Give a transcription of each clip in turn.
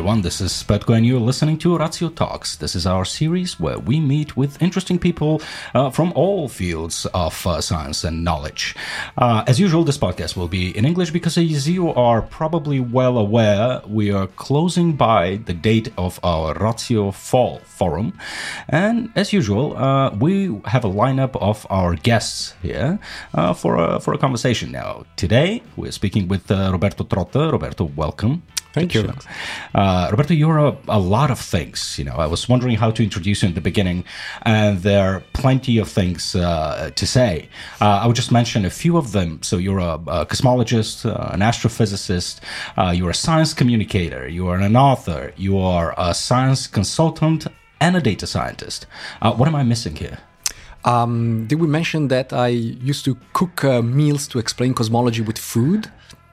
Everyone. This is Petko, and you're listening to Ratio Talks. This is our series where we meet with interesting people uh, from all fields of uh, science and knowledge. Uh, as usual, this podcast will be in English because, as you are probably well aware, we are closing by the date of our Ratio Fall Forum. And as usual, uh, we have a lineup of our guests here uh, for, a, for a conversation. Now, today we're speaking with uh, Roberto Trotta. Roberto, welcome. Thank you. Uh, Roberto, you're a, a, lot of things. You know, I was wondering how to introduce you in the beginning, and there are plenty of things uh, to say. Uh, I would just mention a few of them. So you're a, a cosmologist, uh, an astrophysicist, uh, you're a science communicator, you are an author, you are a science consultant, and a data scientist. Uh, what am I missing here? Um, did we mention that I used to cook meals to explain cosmology with food?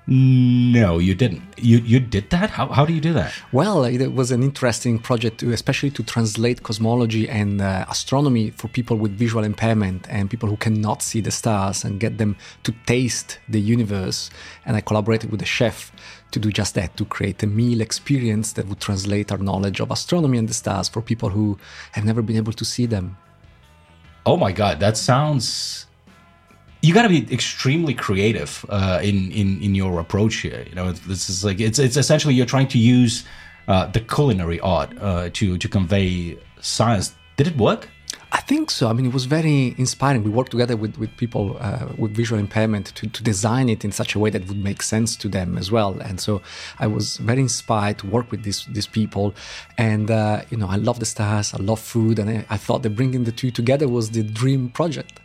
No, you didn't. You you did that? How, how do you do that? Well, it was an interesting project, to, especially to translate cosmology and uh, astronomy for people with visual impairment and people who cannot see the stars and get them to taste the universe. And I collaborated with a chef to do just that, to create a meal experience that would translate our knowledge of astronomy and the stars for people who have never been able to see them. Oh my God, that sounds you got to be extremely creative uh, in in in your approach here. You know, this is like it's it's essentially you're trying to use uh, the culinary art uh, to to convey science. Did it work? I think so. I mean, it was very inspiring. We worked together with, with people uh, with visual impairment to, to design it in such a way that would make sense to them as well. And so I was very inspired to work with these these people. And uh, you know, I love the stars, I love food, and I, I thought that bringing the two together was the dream project.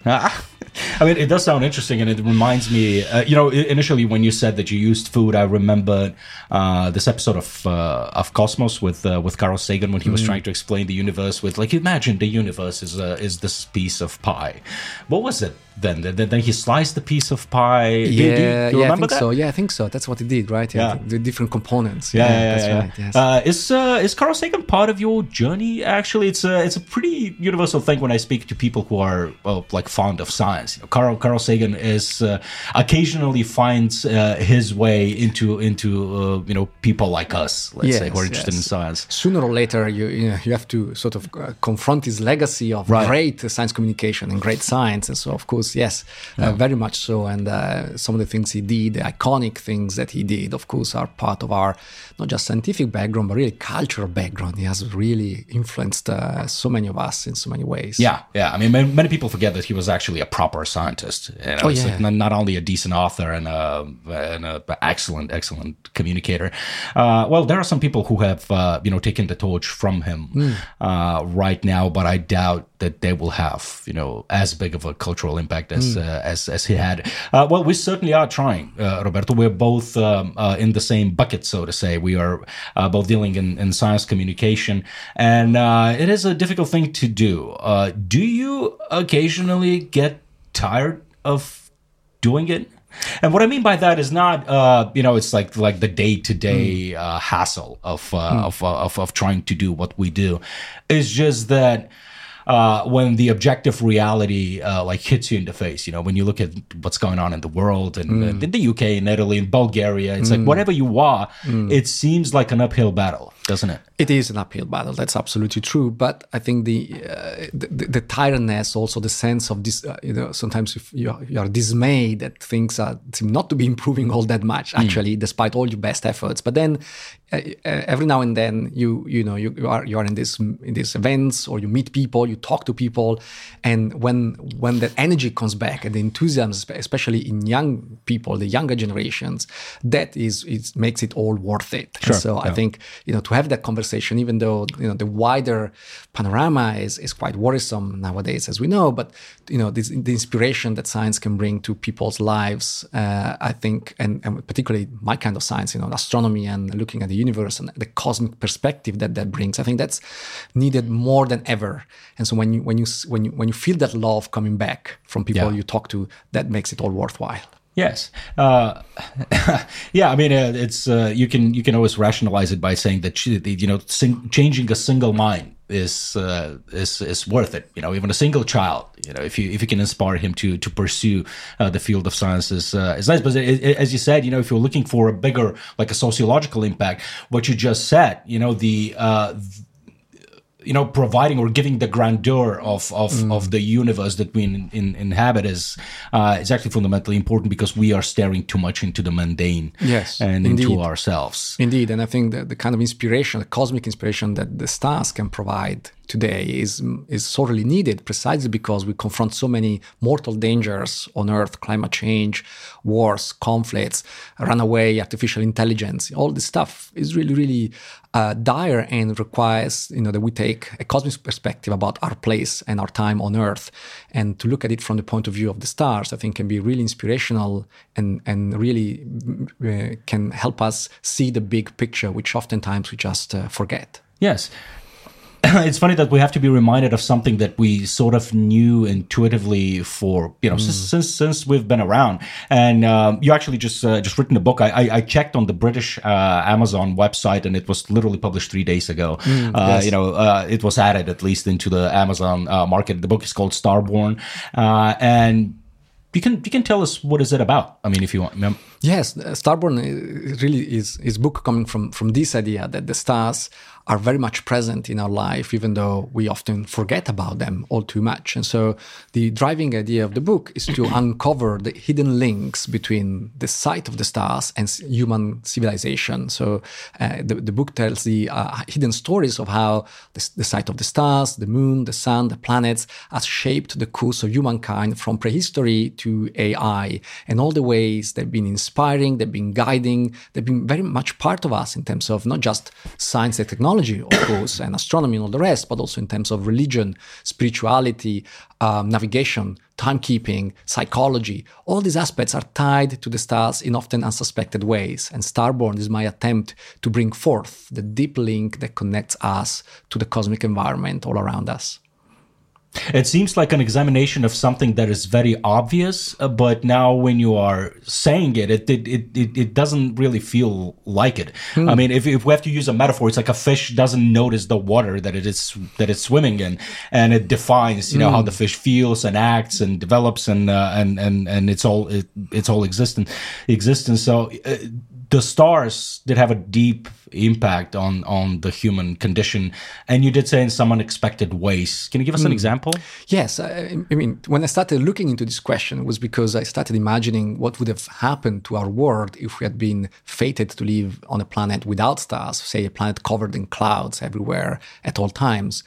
I mean, it does sound interesting, and it reminds me. Uh, you know, initially when you said that you used food, I remember uh, this episode of uh, of Cosmos with uh, with Carl Sagan when he was mm. trying to explain the universe with like, imagine the universe is uh, is this piece of pie. What was it? Then. Then, then he sliced the piece of pie. Yeah do, do, do yeah i think that? so. Yeah i think so. That's what he did right? Yeah, yeah. the different components. Yeah, yeah, yeah that's right yes. uh, is uh, is carl sagan part of your journey actually? It's a it's a pretty universal thing when i speak to people who are well, like fond of science. You know, carl carl sagan is uh, occasionally finds uh, his way into into uh, you know people like us let's yes, say who are interested yes. in science. Sooner or later you you, know, you have to sort of uh, confront his legacy of right. great science communication and great science. And so of course yes, uh, yeah. uh, very much so. And uh, some of the things he did, the iconic things that he did, of course, are part of our not just scientific background, but really cultural background. He has really influenced uh, so many of us in so many ways. Yeah, yeah. I mean, many, many people forget that he was actually a proper scientist. You know, oh, yeah. Like not, not, only a decent author and a, and a excellent, excellent communicator. Uh, well, there are some people who have, uh, you know, taken the torch from him mm. right now, but I doubt that they will have, you know, as big of a cultural impact as mm. uh, as as he had. Uh, well, we certainly are trying, uh, Roberto. We're both um, uh, in the same bucket, so to say. We are uh, both dealing in, in, science communication, and uh, it is a difficult thing to do. do you occasionally get tired of doing it? And what I mean by that is not, uh, you know, it's like like the day to day hassle of, uh, mm. of, of of trying to do what we do. It's just that uh, when the objective reality uh, like hits you in the face. You know, when you look at what's going on in the world and mm. in the UK and Italy and Bulgaria, it's mm. like whatever you are, mm. it seems like an uphill battle, doesn't it? It is an uphill battle. That's absolutely true. But I think the uh, the, the, tiredness, also the sense of this, uh, you know, sometimes you are, you are dismayed that things are, seem not to be improving all that much, mm. actually, despite all your best efforts. But then uh, uh, every now and then you you know you, you, are you are in this in these events or you meet people you talk to people and when when that energy comes back and the enthusiasm especially in young people the younger generations that is it makes it all worth it sure, so yeah. i think you know to have that conversation even though you know the wider panorama is is quite worrisome nowadays as we know but you know this, the inspiration that science can bring to people's lives uh, i think and, and particularly my kind of science you know astronomy and looking at the universe and the cosmic perspective that that brings. I think that's needed more than ever. And so when you when you when you when you feel that love coming back from people yeah. you talk to, that makes it all worthwhile. Yes, uh, yeah. I mean, uh, it's uh, you can you can always rationalize it by saying that you know sing, changing a single mind is uh, is is worth it. You know, even a single child. You know, if you if you can inspire him to to pursue uh, the field of science is uh, is nice. But it, it, as you said, you know, if you're looking for a bigger like a sociological impact, what you just said, you know, the uh, you know providing or giving the grandeur of of, mm. of the universe that we in, in, inhabit is uh, is actually fundamentally important because we are staring too much into the mundane yes and indeed. into ourselves indeed and i think that the kind of inspiration the cosmic inspiration that the stars can provide today is is sorely needed precisely because we confront so many mortal dangers on earth climate change wars conflicts runaway artificial intelligence all this stuff is really really uh, dire and requires you know that we take a cosmic perspective about our place and our time on earth. And to look at it from the point of view of the stars i think can be really inspirational and and really uh, can help us see the big picture which oftentimes we just uh, forget. Yes it's funny that we have to be reminded of something that we sort of knew intuitively for you know mm. since, since, since we've been around. And um, you actually just uh, just written a book. I, I, I checked on the British uh, Amazon website, and it was literally published three days ago. Mm, uh, yes. You know, uh, it was added at least into the Amazon uh, market. The book is called Starborn, uh, and you can you can tell us what is it about. I mean, if you want. Yes, Starborn really is is book coming from from this idea that the stars are very much present in our life, even though we often forget about them all too much. And so, the driving idea of the book is to uncover the hidden links between the sight of the stars and human civilization. So, uh, the, the book tells the uh, hidden stories of how the, the sight of the stars, the moon, the sun, the planets has shaped the course of humankind from prehistory to AI, and all the ways they've been inspiring, they've been guiding, they've been very much part of us in terms of not just science and technology of course, and astronomy and all the rest, but also in terms of religion, spirituality, um, navigation, timekeeping, psychology. All these aspects are tied to the stars in often unsuspected ways. And Starborn is my attempt to bring forth the deep link that connects us to the cosmic environment all around us. It seems like an examination of something that is very obvious, uh, but now when you are saying it, it it it, it doesn't really feel like it. Hmm. I mean, if, if we have to use a metaphor, it's like a fish doesn't notice the water that it is that it's swimming in, and it defines you know how hmm. the fish feels and acts and develops and uh, and and and it's all it, it's all existent existence. So uh, the stars did have a deep impact on on the human condition and you did say in some unexpected ways can you give us mm. an hmm. example yes I, I, mean when i started looking into this question it was because i started imagining what would have happened to our world if we had been fated to live on a planet without stars say a planet covered in clouds everywhere at all times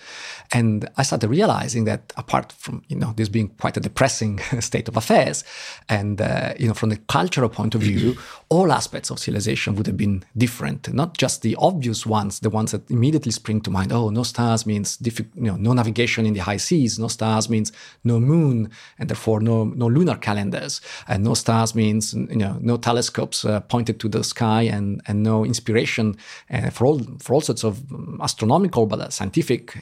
and i started realizing that apart from you know this being quite a depressing state of affairs and uh, you know from the cultural point of view all aspects of civilization would have been different, not just the obvious ones, the ones that immediately spring to mind. Oh, no stars means diffi- you know, no navigation in the high seas. No stars means no moon, and therefore no no lunar calendars. And no stars means you know no telescopes uh, pointed to the sky and and no inspiration uh, for all for all sorts of astronomical but uh, scientific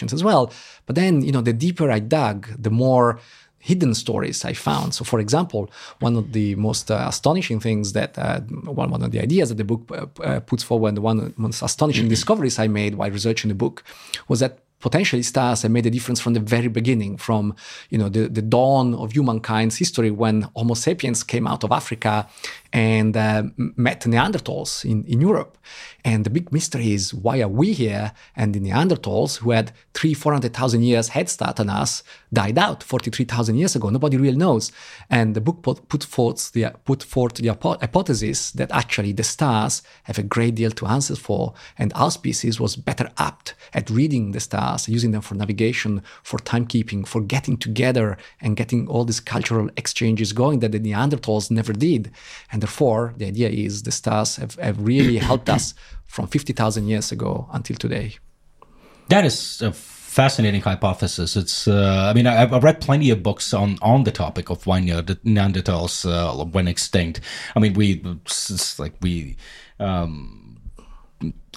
investigations as well. But then you know the deeper I dug, the more hidden stories I found. So, for example, one of the most uh, astonishing things that uh, one, one of the ideas that the book uh, uh puts forward, the one of the most astonishing mm-hmm. discoveries I made while researching the book was that potentially stars have made a difference from the very beginning, from you know the, the dawn of humankind's history when Homo sapiens came out of Africa and uh, met Neanderthals in, in Europe. And the big mystery is why are we here? And the Neanderthals, who had three, 400,000 years head start on us, died out 43,000 years ago. Nobody really knows. And the book put, put, forth, the, put forth the hypothesis that actually the stars have a great deal to answer for. And our species was better apt at reading the stars, using them for navigation, for timekeeping, for getting together and getting all these cultural exchanges going that the Neanderthals never did. And and therefore, the idea is the stars have, have really helped us from 50,000 years ago until today. That is a fascinating hypothesis. It's, uh, I mean, I've, I've, read plenty of books on, on the topic of why the Neanderthals uh, went extinct. I mean, we, it's like we, um,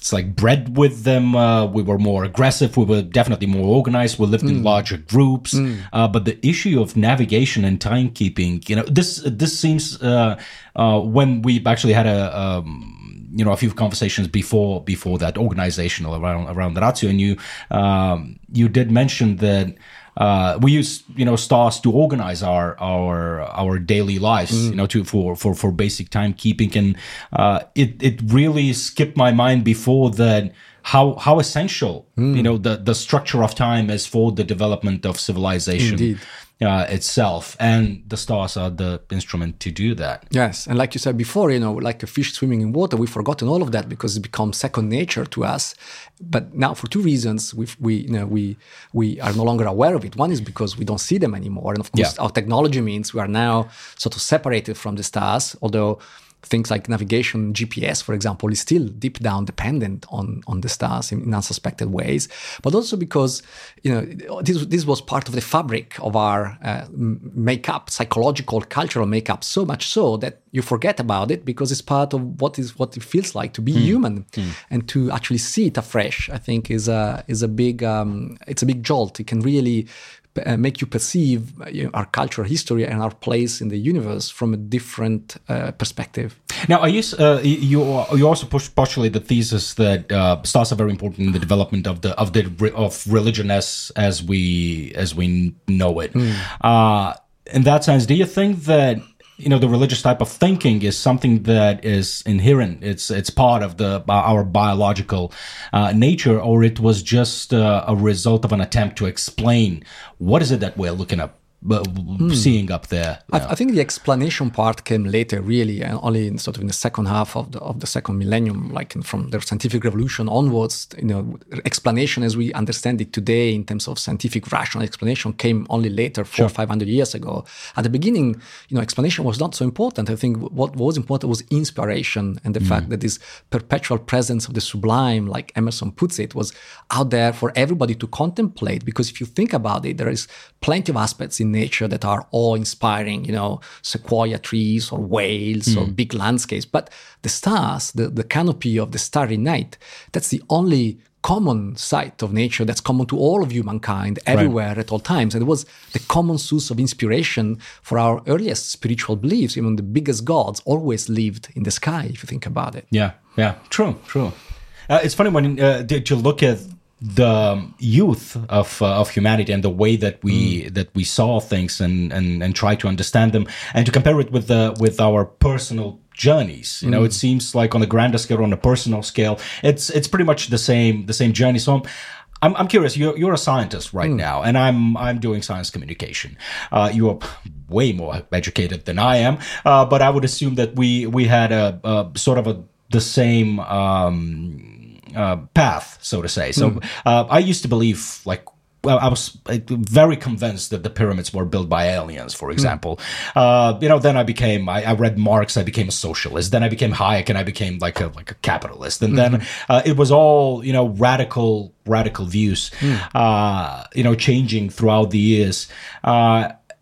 it's like bred with them. Uh, we were more aggressive. We were definitely more organized. We lived mm. in larger groups. Mm. Uh, but the issue of navigation and timekeeping, you know, this this seems uh, uh, when we actually had a. Um, you know, a few conversations before before that organizational around around the Ratio, and you um, you did mention that uh, we use you know stars to organize our our our daily lives mm. you know to for for for basic timekeeping and uh, it it really skipped my mind before that how how essential mm. you know the the structure of time is for the development of civilization Indeed uh, itself, and the stars are the instrument to do that. Yes, and like you said before, you know, like a fish swimming in water, we've forgotten all of that because it becomes second nature to us. But now, for two reasons, we we you know we we are no longer aware of it. One is because we don't see them anymore, and of course, yeah. our technology means we are now sort of separated from the stars. Although things like navigation, GPS, for example, is still deep down dependent on, on the stars in, in unsuspected ways, but also because you know this, this was part of the fabric of our uh, makeup, psychological, cultural makeup, so much so that you forget about it because it's part of what is what it feels like to be mm. human, mm. and to actually see it afresh. I think is a is a big um, it's a big jolt. It can really uh, make you perceive uh, you know, our culture, history, and our place in the universe from a different uh, perspective. Now, are you uh, you you also push postulate the thesis that uh, stars are very important in the development of the of the of religion as as we as we know it. Mm. in that sense, do you think that you know the religious type of thinking is something that is inherent. It's it's part of the our biological uh, nature or it was just uh, a result of an attempt to explain what is it that we're looking at mm. seeing up there. I, I, think the explanation part came later, really, and only in sort of in the second half of the of the second millennium, like from the scientific revolution onwards. You know, explanation as we understand it today, in terms of scientific rational explanation, came only later, four sure. five hundred years ago. At the beginning, you know, explanation was not so important. I think what was important was inspiration and the mm. fact that this perpetual presence of the sublime, like Emerson puts it, was out there for everybody to contemplate. Because if you think about it, there is plenty of aspects in nature that are awe inspiring, you know, sequoia trees or whales mm. or hmm. big landscapes. But the stars, the, the canopy of the starry night, that's the only common sight of nature that's common to all of humankind everywhere right. at all times. And it was the common source of inspiration for our earliest spiritual beliefs. Even the biggest gods always lived in the sky, if you think about it. Yeah, yeah, true, true. Uh, it's funny when uh, you look at the youth of uh, of humanity and the way that we mm. that we saw things and, and and try to understand them and to compare it with the with our personal journeys you mm. know it seems like on a grander scale on a personal scale it's it's pretty much the same the same journey so I'm, I'm, I'm curious. You're, you're a scientist right mm. now, and I'm I'm doing science communication. Uh, you are way more educated than I am, uh, but I would assume that we we had a, a sort of a the same um, uh, path, so to say. So mm. uh, I used to believe like well, I was very convinced that the pyramids were built by aliens, for hmm. example. Mm. Uh, you know, then I became, I, I, read Marx, I became a socialist. Then I became Hayek and I became like a, like a capitalist. And mm-hmm. then uh, it was all, you know, radical, radical views, mm. uh, you know, changing throughout the years.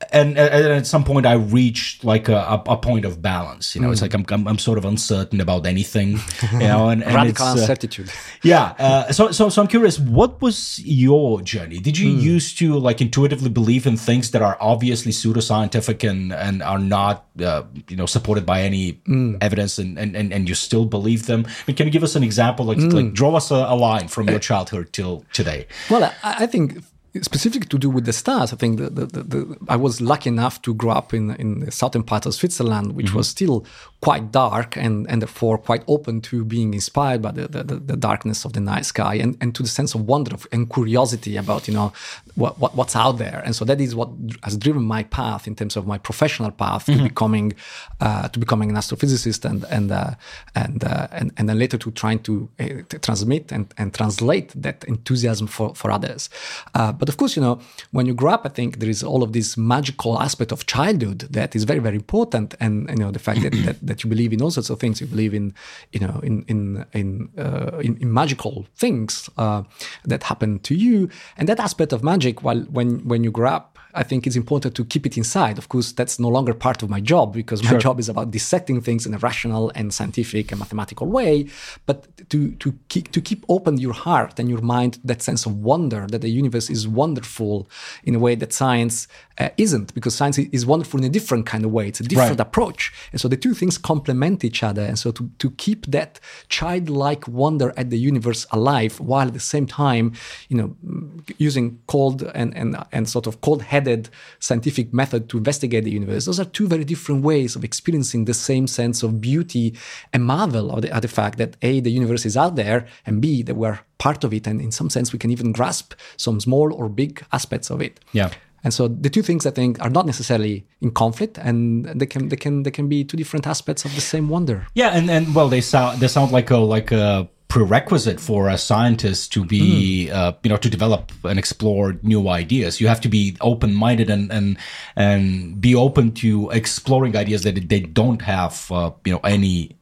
Uh, and, and, at some point I reached like a, a point of balance. You know, mm. it's like I'm, I'm, I'm sort of uncertain about anything. You know, and, and radical uh, uncertainty. yeah. Uh, so so so I'm curious. What was your journey? Did you mm. used to like intuitively believe in things that are obviously pseudoscientific and and are not uh, you know supported by any mm. evidence, and, and and and you still believe them? I mean, can you give us an example? Like like mm. draw us a, a line from your childhood till today. Well, I, I think specific to do with the stars, I think the, the, the, I was lucky enough to grow up in, in the southern part of Switzerland, which mm-hmm. was still quite dark and, and therefore quite open to being inspired by the, the, the, darkness of the night sky and, and to the sense of wonder and curiosity about, you know, what, what, what's out there. And so that is what has driven my path in terms of my professional path mm-hmm. to becoming uh, to becoming an astrophysicist and and uh, and, uh, and and then later to trying to, uh, to transmit and, and translate that enthusiasm for, for others. Uh, but of course, you know, when you grow up, I think there is all of this magical aspect of childhood that is very, very important. And, you know, the fact that, that, that you believe in all sorts of things, you believe in, you know, in, in, in, uh, in, in, magical things uh, that happen to you. And that aspect of magic, while when, when you grow up, I think it's important to keep it inside. Of course, that's no longer part of my job because my sure. job is about dissecting things in a rational and scientific and mathematical way. But to to keep to keep open your heart and your mind, that sense of wonder that the universe is wonderful in a way that science uh, isn't, because science is wonderful in a different kind of way. It's a different right. approach, and so the two things complement each other. And so to to keep that childlike wonder at the universe alive while at the same time, you know, using cold and and and sort of cold-headed scientific method to investigate the universe. Those are two very different ways of experiencing the same sense of beauty and marvel of the, at the fact that a the universe is out there and b that we're part of it, and in some sense we can even grasp some small or big aspects of it. Yeah. And so the two things I think are not necessarily in conflict, and they can they can they can be two different aspects of the same wonder. Yeah, and and well, they sound they sound like a like a prerequisite for a scientist to be mm. uh, you know to develop and explore new ideas you have to be open-minded and and and be open to exploring ideas that they don't have uh, you know any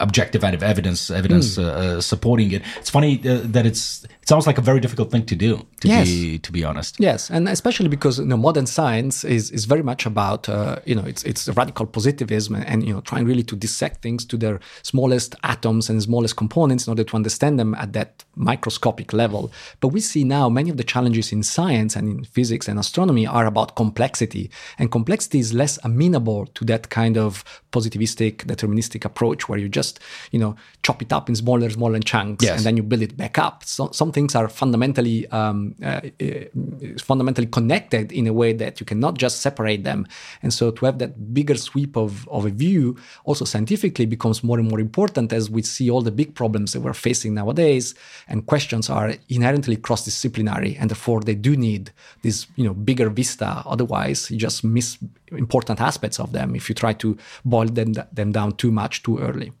objective evidence evidence mm. uh, supporting it. It's funny uh, that it's it sounds like a very difficult thing to do. To yes. be to be honest. Yes, and especially because you know modern science is is very much about uh, you know it's it's radical positivism and, and, you know trying really to dissect things to their smallest atoms and smallest components in order to understand them at that microscopic level. But we see now many of the challenges in science and in physics and astronomy are about complexity, and complexity is less amenable to that kind of positivistic deterministic approach where you just just you know chop it up in smaller smaller chunks yes. and then you build it back up. So some things are fundamentally um, uh, uh, fundamentally connected in a way that you cannot just separate them. And so to have that bigger sweep of, of a view also scientifically becomes more and more important as we see all the big problems that we're facing nowadays. And questions are inherently cross-disciplinary and therefore they do need this you know bigger vista. Otherwise you just miss important aspects of them if you try to boil them, them down too much too early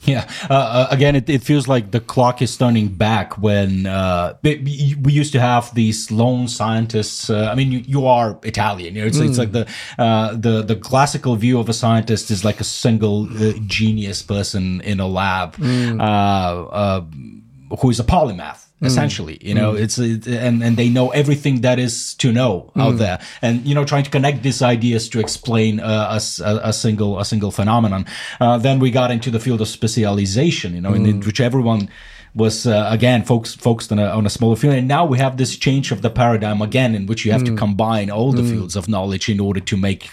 yeah. Uh, uh, again, it, it feels like the clock is turning back when uh, we used to have these lone scientists. Uh, I mean, you, you, are Italian. You know, it's, mm. it's like the uh, the the classical view of a scientist is like a single uh, genius person in a lab mm. who is a polymath Mm. essentially you know mm. it's it, and and they know everything that is to know mm. out there and you know trying to connect these ideas to explain uh, a, a, single a single phenomenon uh, then we got into the field of specialization you know in, mm. which everyone was uh, again focused focused on a, on a smaller field and now we have this change of the paradigm again in which you have to mm. combine all the fields of knowledge in order to make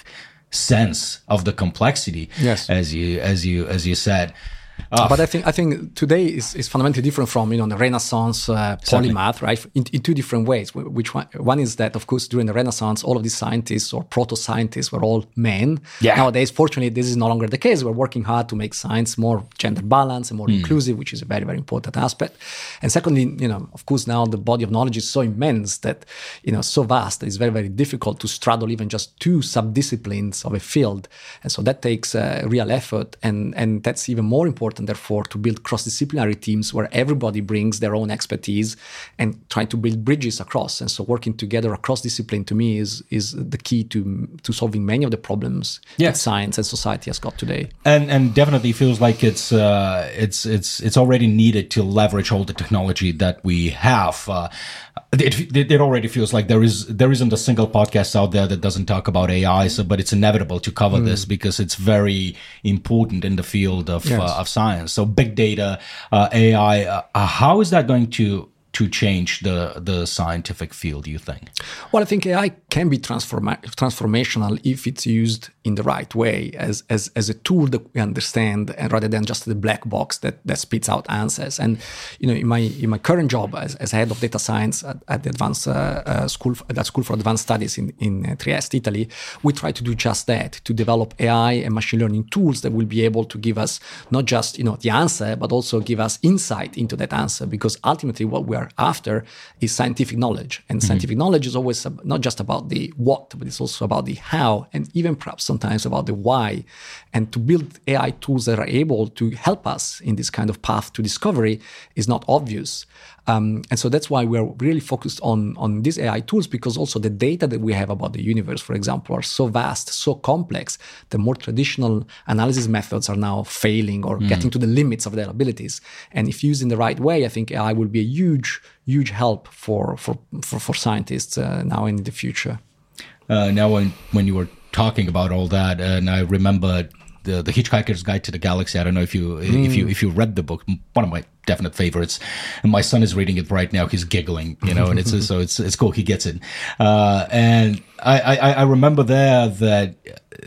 sense of the complexity yes as you as you as you said Oh. But I think I think today is, is fundamentally different from you know the Renaissance uh, polymath, right? In, in, two different ways. Which one? One is that of course during the Renaissance, all of these scientists or proto scientists were all men. Yeah. Nowadays, fortunately, this is no longer the case. We're working hard to make science more gender balanced and more mm. inclusive, which is a very very important aspect. And secondly, you know, of course, now the body of knowledge is so immense that you know so vast that it's very very difficult to straddle even just two subdisciplines of a field, and so that takes uh, real effort, and and that's even more important important, therefore, to build cross disciplinary teams where everybody brings their own expertise and try to build bridges across. And so, working together across discipline to me is is the key to to solving many of the problems yeah. that science and society has got today. And and definitely feels like it's uh, it's it's it's already needed to leverage all the technology that we have. Uh, it, it, already feels like there is there isn't a single podcast out there that doesn't talk about AI. So, but it's inevitable to cover mm. this because it's very important in the field of yes. uh, of science. So, big data, uh, AI. Uh, how is that going to to change the the scientific field? You think? Well, I think AI can be transforma- transformational if it's used in the right way as, as as a tool that we understand, and rather than just the black box that that spits out answers. And you know, in my in my current job as, as head of data science at, at the advanced uh, uh, school at School for Advanced Studies in in uh, Trieste, Italy, we try to do just that to develop AI and machine learning tools that will be able to give us not just you know the answer, but also give us insight into that answer. Because ultimately, what we are are after is scientific knowledge. And mm-hmm. scientific knowledge is always not just about the what, but it's also about the how, and even perhaps sometimes about the why. And to build AI tools that are able to help us in this kind of path to discovery is not obvious. Um, and so that's why we're really focused on, on these AI tools because also the data that we have about the universe, for example, are so vast, so complex, the more traditional analysis methods are now failing or mm. getting to the limits of their abilities. And if used in the right way, I think AI will be a huge, huge help for, for, for, for scientists uh, now and in the future. uh, now when when you were talking about all that, and I remember the the Hitchhiker's Guide to the Galaxy. I don't know if you mm. if you if you read the book. One of my definite favorites. And my son is reading it right now. He's giggling, you know, and it's so it's it's cool. He gets it. Uh, and I, I I remember there that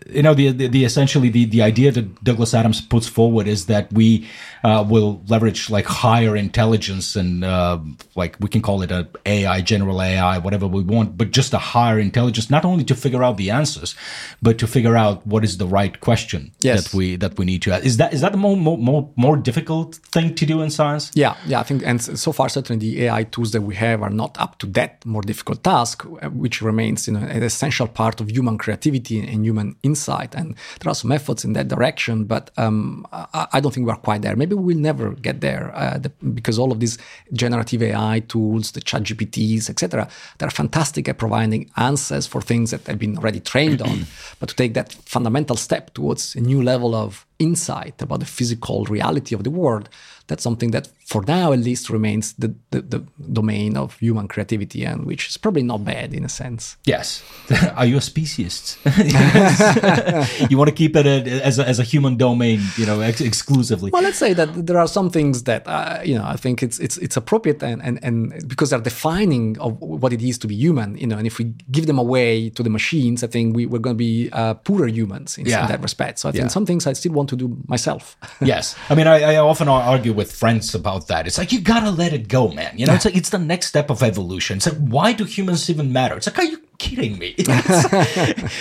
you know the, the, the essentially the the idea that Douglas Adams puts forward is that we uh, will leverage like higher intelligence and uh, like we can call it a AI, general AI, whatever we want, but just a higher intelligence, not only to figure out the answers, but to figure out what is the right question yes. that we that we need to ask. Is that is that the more more more difficult thing to do in science? Yeah, yeah, I think, and so far certainly the AI tools that we have are not up to that more difficult task, which remains you know an essential part of human creativity and human insight. And there are some efforts in that direction, but um, I, I, don't think we're quite there. Maybe we'll never get there uh, the, because all of these generative AI tools, the chat GPTs, etc., they're fantastic at providing answers for things that have been already trained on. but to take that fundamental step towards a new level of insight about the physical reality of the world, that's something that for now at least remains the, the, the, domain of human creativity and which is probably not bad in a sense. Yes. Are you a speciesist? You want to keep it as a, as a human domain you know ex- exclusively. Well let's say that there are some things that uh, you know i think it's it's it's appropriate and, and and because they're defining of what it is to be human you know and if we give them away to the machines i think we, we're going to be uh, poorer humans in, yeah. in, that respect. So i think yeah. some things i still want to do myself. Yes. I mean I, I often argue with friends about that. It's like you gotta let it go, man. You know, it's like it's the next step of evolution. It's like why do humans even matter? It's like are you kidding me?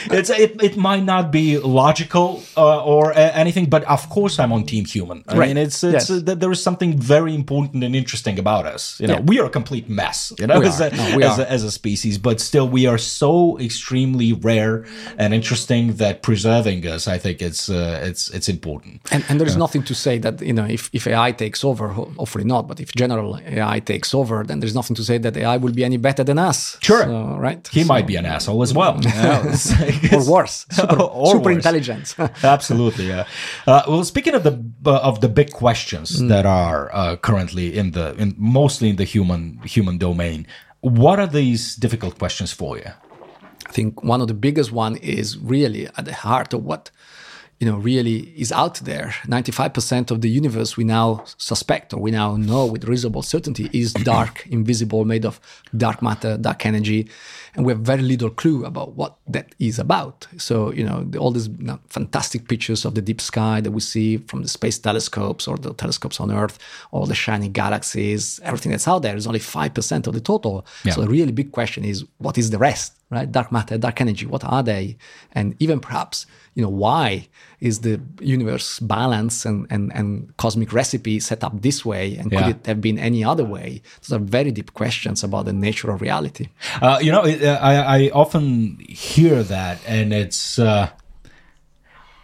It's, it's it, it might not be logical uh, or uh, anything, but of course I'm on Team Human. I right. mean, it's it's yes. uh, there is something very important and interesting about us. You know, yeah. we are a complete mess. You know, as a, no, as, a, as, a, species, but still we are so extremely rare and interesting that preserving us, I think it's uh, it's it's important. And, and there is nothing to say that you know if if AI takes over, hopefully not, but if general AI takes over, then there's nothing to say that AI will be any better than us. Sure, so, right? He so, might be an asshole as well. or worse, super, or super worse. intelligent. Absolutely, yeah. Uh, well, speaking of the uh, of the big questions mm. that are uh, currently in the in mostly in the human human domain, what are these difficult questions for you? I think one of the biggest one is really at the heart of what you know really is out there. 95% of the universe we now suspect or we now know with reasonable certainty is dark invisible made of dark matter dark energy. And we have very little clue about what that is about. So you know all these you know, fantastic pictures of the deep sky that we see from the space telescopes or the telescopes on earth all the shining galaxies everything that's out there is only 5% of the total. Yeah. so the really big question is what is the rest right dark matter dark energy what are they and even perhaps you know why is the universe balance and, and, and cosmic recipe set up this way and yeah. could it have been any other way those are very deep questions about the nature of reality uh, you know I, I often hear that and it's uh,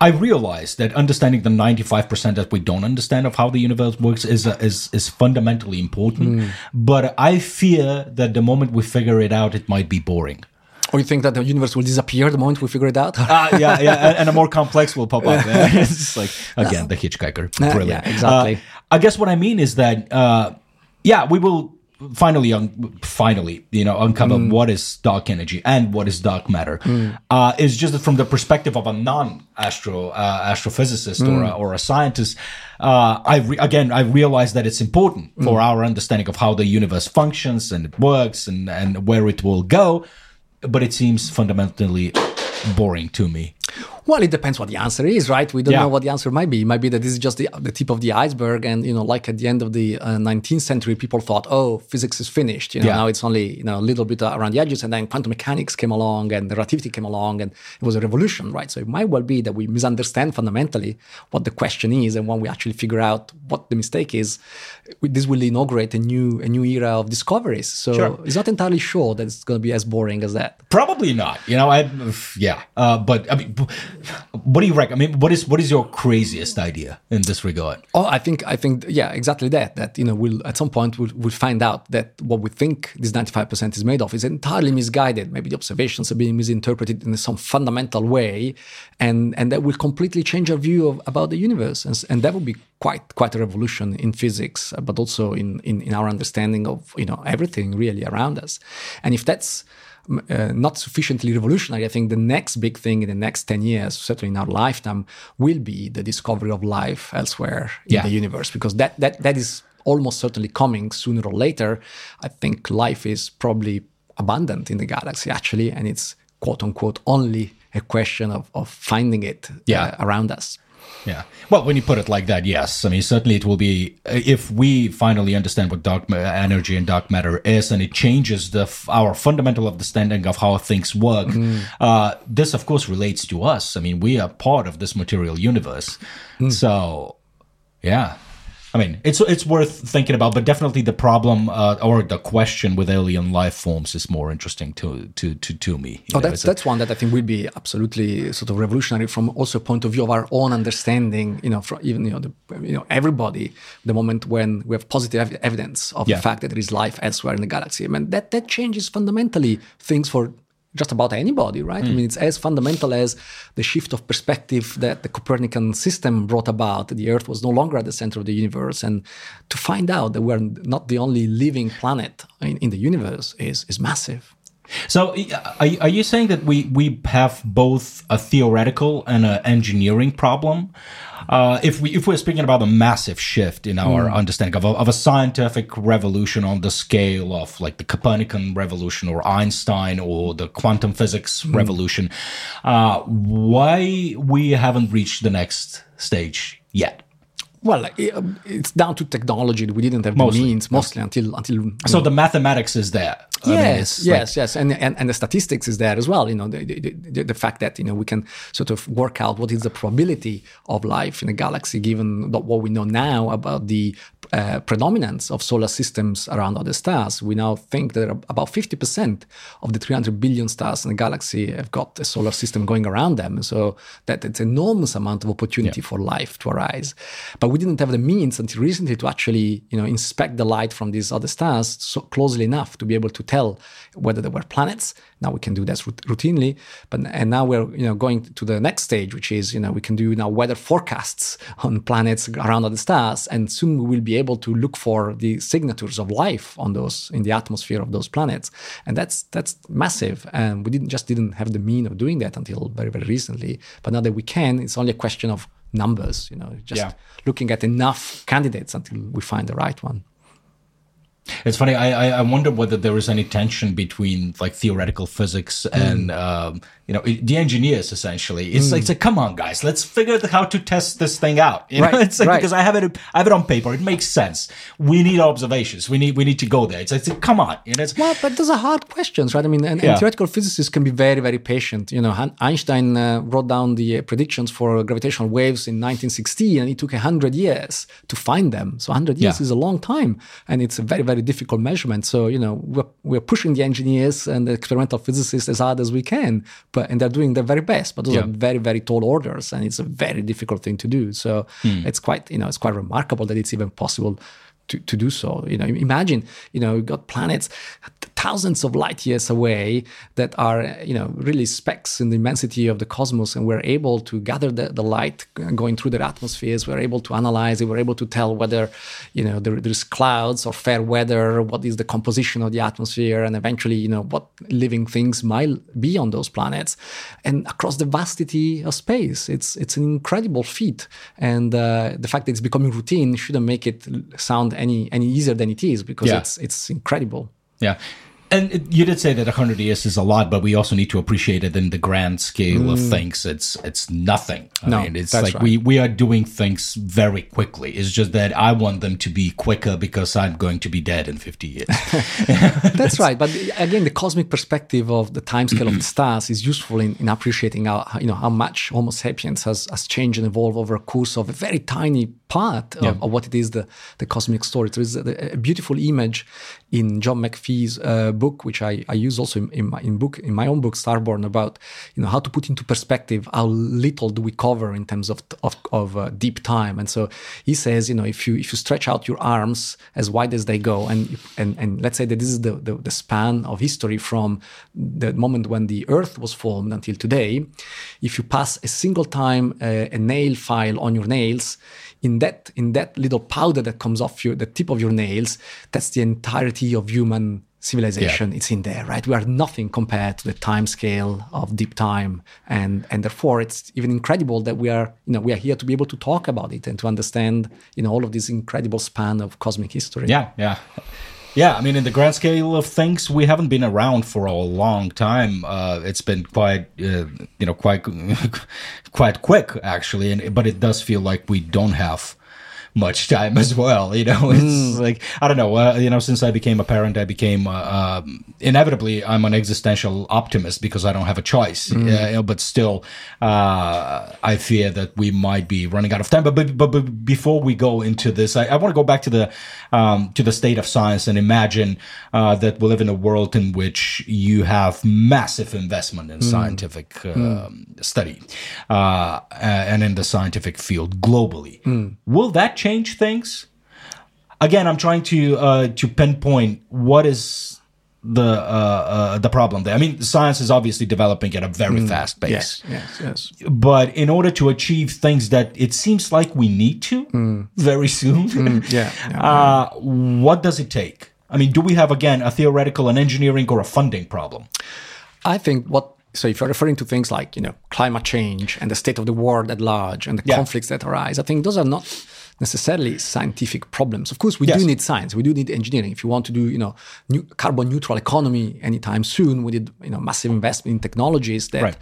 I realize that understanding the 95% that we don't understand of how the universe works is uh, is is fundamentally important. Mm. But I fear that the moment we figure it out, it might be boring. Or you think that the universe will disappear the moment we figure it out? uh, yeah, yeah, and, a more complex will pop up. it's like again the hitchhiker. Brilliant. Yeah, exactly. Uh, I guess what I mean is that uh, yeah, we will finally un- finally you know uncover mm. what is dark energy and what is dark matter mm. uh, is just from the perspective of a non astro uh, astrophysicist mm. or, a, or a scientist uh, I re- again I realize that it's important for mm. our understanding of how the universe functions and it works and and where it will go but it seems fundamentally boring to me. Well, it depends what the answer is, right? We don't yeah. know what the answer might be. It might be that this is just the, the tip of the iceberg, and you know, like at the end of the uh, 19th century, people thought, "Oh, physics is finished." You know, yeah. now it's only you know a little bit around the edges, and then quantum mechanics came along, and the relativity came along, and it was a revolution, right? So it might well be that we misunderstand fundamentally what the question is, and when we actually figure out what the mistake is, this will inaugurate a new a new era of discoveries. So sure. it's not entirely sure that it's going to be as boring as that. Probably not. You know, I yeah, uh, but I mean what do you reckon? I mean, what is what is your craziest idea in this regard? Oh, I think I think yeah, exactly that. That you know, we'll at some point we'll, we'll find out that what we think this ninety five percent is made of is entirely misguided. Maybe the observations are being misinterpreted in some fundamental way, and and that will completely change our view of about the universe, and, and that would be quite quite a revolution in physics, but also in, in in our understanding of you know everything really around us. And if that's uh, not sufficiently revolutionary. I think the next big thing in the next 10 years, certainly in our lifetime, will be the discovery of life elsewhere in yeah. the universe, because that, that, that is almost certainly coming sooner or later. I think life is probably abundant in the galaxy, actually, and it's quote unquote only a question of, of finding it yeah. uh, around us. Yeah. Well, when you put it like that, yes. I mean, certainly it will be if we finally understand what dark energy and dark matter is, and it changes the our fundamental understanding of how things work. Mm. Uh, this, of course, relates to us. I mean, we are part of this material universe. Mm. So, yeah. I mean, it's it's worth thinking about, but definitely the problem uh, or the question with alien life forms is more interesting to to to, to me. oh, know, that's that's one that I think will be absolutely sort of revolutionary from also a point of view of our own understanding. You know, from even you know the, you know everybody. The moment when we have positive evidence of yeah. the fact that there is life elsewhere in the galaxy, I mean that that changes fundamentally things for just about anybody, right? Mm. I hmm. mean, it's as fundamental as the shift of perspective that the Copernican system brought about. The Earth was no longer at the center of the universe, and to find out that we're not the only living planet in, in the universe is is massive. So, are, are you saying that we we have both a theoretical and an engineering problem? Uh, if we if we're speaking about a massive shift in our mm. understanding of a, of a scientific revolution on the scale of like the Copernican revolution or Einstein or the quantum physics mm. revolution, uh, why we haven't reached the next stage yet? Well, um, it's down to technology. We didn't have mostly. the means mostly until until. So know. the mathematics is there. Yes, I mean, yes, like, yes, and, and and the statistics is there as well. You know, the, the, the, the, fact that you know we can sort of work out what is the probability of life in a galaxy given what we know now about the uh, predominance of solar systems around other stars. We now think that about 50% of the 300 billion stars in the galaxy have got a solar system going around them. So that it's an enormous amount of opportunity yeah. for life to arise. But we didn't have the means until recently to actually, you know, inspect the light from these other stars so closely enough to be able to tell whether there were planets. Now we can do that routinely, but and now we're you know going to the next stage, which is you know we can do now weather forecasts on planets around other stars, and soon we will be able to look for the signatures of life on those in the atmosphere of those planets, and that's that's massive. And we didn't just didn't have the mean of doing that until very very recently, but now that we can, it's only a question of numbers, you know, just yeah. looking at enough candidates until we find the right one. It's funny. I I wonder whether there is any tension between like theoretical physics mm. and um, you know the engineers essentially. It's mm. like, it's like, come on, guys, let's figure out how to test this thing out. You right, know, it's like right. because I have it, I have it on paper. It makes sense. We need observations. We need we need to go there. It's like, it's like come on, you know. It's, well, but those are hard questions, right? I mean, and, yeah. and theoretical physicists can be very very patient. You know, Einstein uh, wrote down the uh, predictions for gravitational waves in 1916, and it took hundred years to find them. So hundred years yeah. is a long time, and it's a very very very difficult measurement. So, you know, we're, we're pushing the engineers and the experimental physicists as hard as we can, but and they're doing their very best. But those yeah. are very, very tall orders, and it's a very difficult thing to do. So mm. it's quite, you know, it's quite remarkable that it's even possible to, to do so. You know, imagine, you know, you've got planets thousands of light years away that are, you know, really specks in the immensity of the cosmos, and we're able to gather the, the light going through their atmospheres. We're able to analyze it. We're able to tell whether, you know, there, there's clouds or fair weather, what is the composition of the atmosphere, and eventually, you know, what living things might be on those planets, and across the vastity of space. It's it's an incredible feat, and uh, the fact that it's becoming routine shouldn't make it sound any any easier than it is because yeah. it's it's incredible. Yeah. And you did say that 100 years is a lot, but we also need to appreciate it in the grand scale mm. of things. It's it's nothing. I no, mean, it's like right. we, we are doing things very quickly. It's just that I want them to be quicker because I'm going to be dead in 50 years. that's, that's, right. But again, the cosmic perspective of the timescale of the stars is useful in, in appreciating how, you know, how much Homo sapiens has, has changed and evolved over a course of a very tiny part of, of what it is the, the cosmic story. There is a, a beautiful image in John McPhee's uh, book, which I, I use also in, in, my in book in my own book Starborn, about you know how to put into perspective how little do we cover in terms of of, of uh, deep time. And so he says, you know, if you if you stretch out your arms as wide as they go, and and and let's say that this is the the, the span of history from the moment when the Earth was formed until today, if you pass a single time uh, a nail file on your nails in that in that little powder that comes off your the tip of your nails that's the entirety of human civilization. Yeah. it's in there right? We are nothing compared to the time scale of deep time. And and therefore it's even incredible that we are you know we are here to be able to talk about it and to understand you know all of this incredible span of cosmic history. Yeah yeah yeah, I mean, in the grand scale of things, we haven't been around for a long time. Uh, it's been quite, uh, you know, quite, quite quick actually, and but it does feel like we don't have much time as well. You know, it's mm. like I don't know. Uh, you know, since I became a parent, I became uh, uh, inevitably I'm an existential optimist because I don't have a choice. Mm. Uh, but still, uh, I fear that we might be running out of time. But but, but, but before we go into this, I, I want to go back to the um, to the state of science and imagine uh, that we live in a world in which you have massive investment in mm. scientific mm. study and in the scientific field globally. Mm. Will that change things. Again, I'm trying to uh, to pinpoint what is the uh, uh, the problem there. I mean, science is obviously developing at a very mm, fast pace. Yes, yes, yes. But in order to achieve things that it seems like we need to mm. very soon, mm, yeah, yeah, uh, what does it take? I mean, do we have again a theoretical, an engineering, or a funding problem? I think what so if you're referring to things like you know climate change and the state of the world at large and the yeah. conflicts that arise, I think those are not necessarily scientific problems. Of course, we yes. do need science. We do need engineering. If you want to do, you know, new carbon neutral economy anytime soon, we need, you know, massive investment in technologies that, right.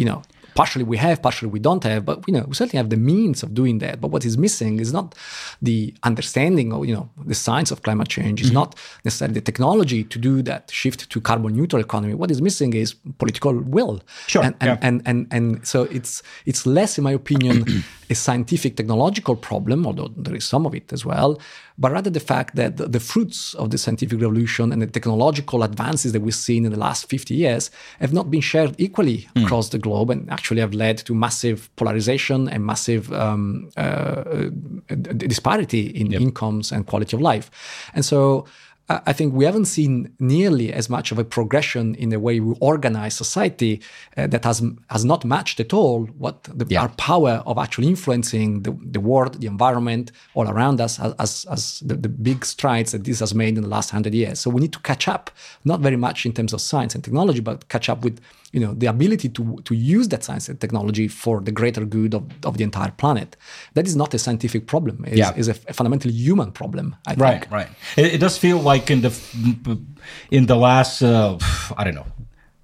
you know, partially we have, partially we don't have, but you know, we certainly have the means of doing that. But what is missing is not the understanding of, you know, the science of climate change, is mm-hmm. not necessarily the technology to do that shift to carbon neutral economy. What is missing is political will. Sure. And and, yeah. and, and, and, so it's it's less, in my opinion, a scientific technological problem, although there is some of it as well, but rather the fact that the, fruits of the scientific revolution and the technological advances that we've seen in the last 50 years have not been shared equally mm. across the globe and actually have led to massive polarization and massive um, uh, uh disparity in yep. incomes and quality of life. And so I think we haven't seen nearly as much of a progression in the way we organize society uh, that has has not matched at all what the, yeah. our power of actually influencing the, the world, the environment all around us as, as the, the big strides that this has made in the last hundred years. So we need to catch up, not very much in terms of science and technology, but catch up with you know the ability to to use that science and technology for the greater good of, of the entire planet that is not a scientific problem it's, yeah. it's a, fundamentally human problem I right think. right it, it, does feel like in the in the last uh, i don't know